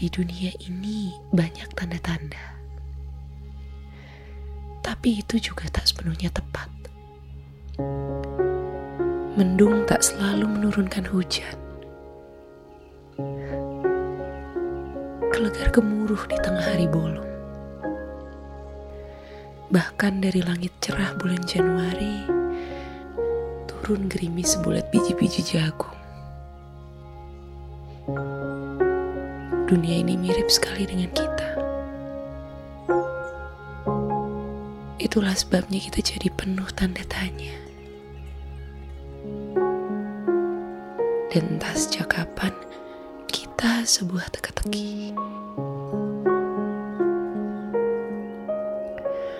Di dunia ini banyak tanda-tanda. Tapi itu juga tak sepenuhnya tepat. Mendung tak selalu menurunkan hujan. Kelegar gemuruh di tengah hari bolong. Bahkan dari langit cerah bulan Januari, turun gerimis sebulat biji-biji jagung. Dunia ini mirip sekali dengan kita. Itulah sebabnya kita jadi penuh tanda tanya. Dan entah sejak kapan kita sebuah teka-teki.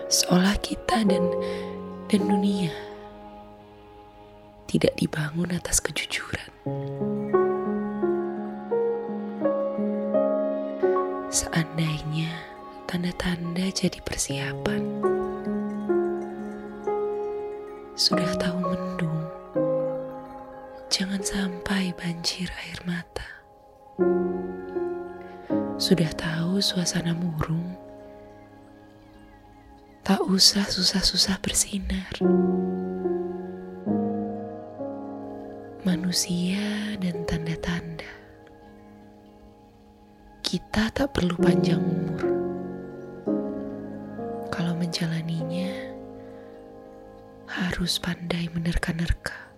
Seolah kita dan dan dunia tidak dibangun atas kejujuran. Seandainya tanda-tanda jadi persiapan, sudah tahu mendung, jangan sampai banjir air mata. Sudah tahu suasana murung, tak usah susah-susah bersinar. Manusia kita tak perlu panjang umur. Kalau menjalaninya, harus pandai menerka-nerka.